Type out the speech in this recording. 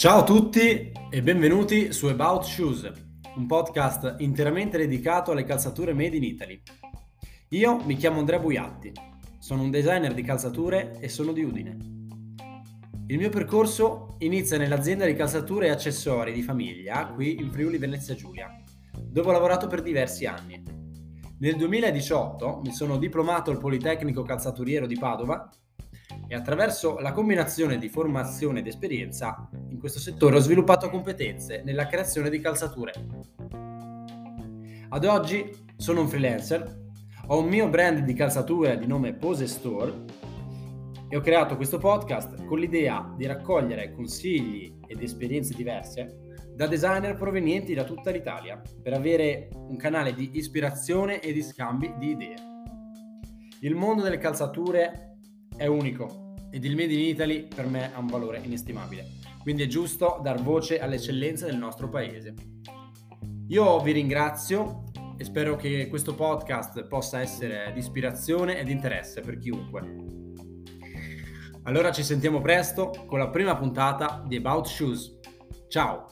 Ciao a tutti e benvenuti su About Shoes, un podcast interamente dedicato alle calzature made in Italy. Io mi chiamo Andrea Buiatti, sono un designer di calzature e sono di Udine. Il mio percorso inizia nell'azienda di calzature e accessori di famiglia qui in Friuli Venezia Giulia, dove ho lavorato per diversi anni. Nel 2018 mi sono diplomato al Politecnico Calzaturiero di Padova e attraverso la combinazione di formazione ed esperienza in questo settore ho sviluppato competenze nella creazione di calzature. Ad oggi sono un freelancer, ho un mio brand di calzature di nome Pose Store e ho creato questo podcast con l'idea di raccogliere consigli ed esperienze diverse da designer provenienti da tutta l'Italia per avere un canale di ispirazione e di scambi di idee. Il mondo delle calzature è unico ed il Made in Italy per me ha un valore inestimabile. Quindi è giusto dar voce all'eccellenza del nostro paese. Io vi ringrazio e spero che questo podcast possa essere di ispirazione e di interesse per chiunque. Allora ci sentiamo presto con la prima puntata di About Shoes. Ciao!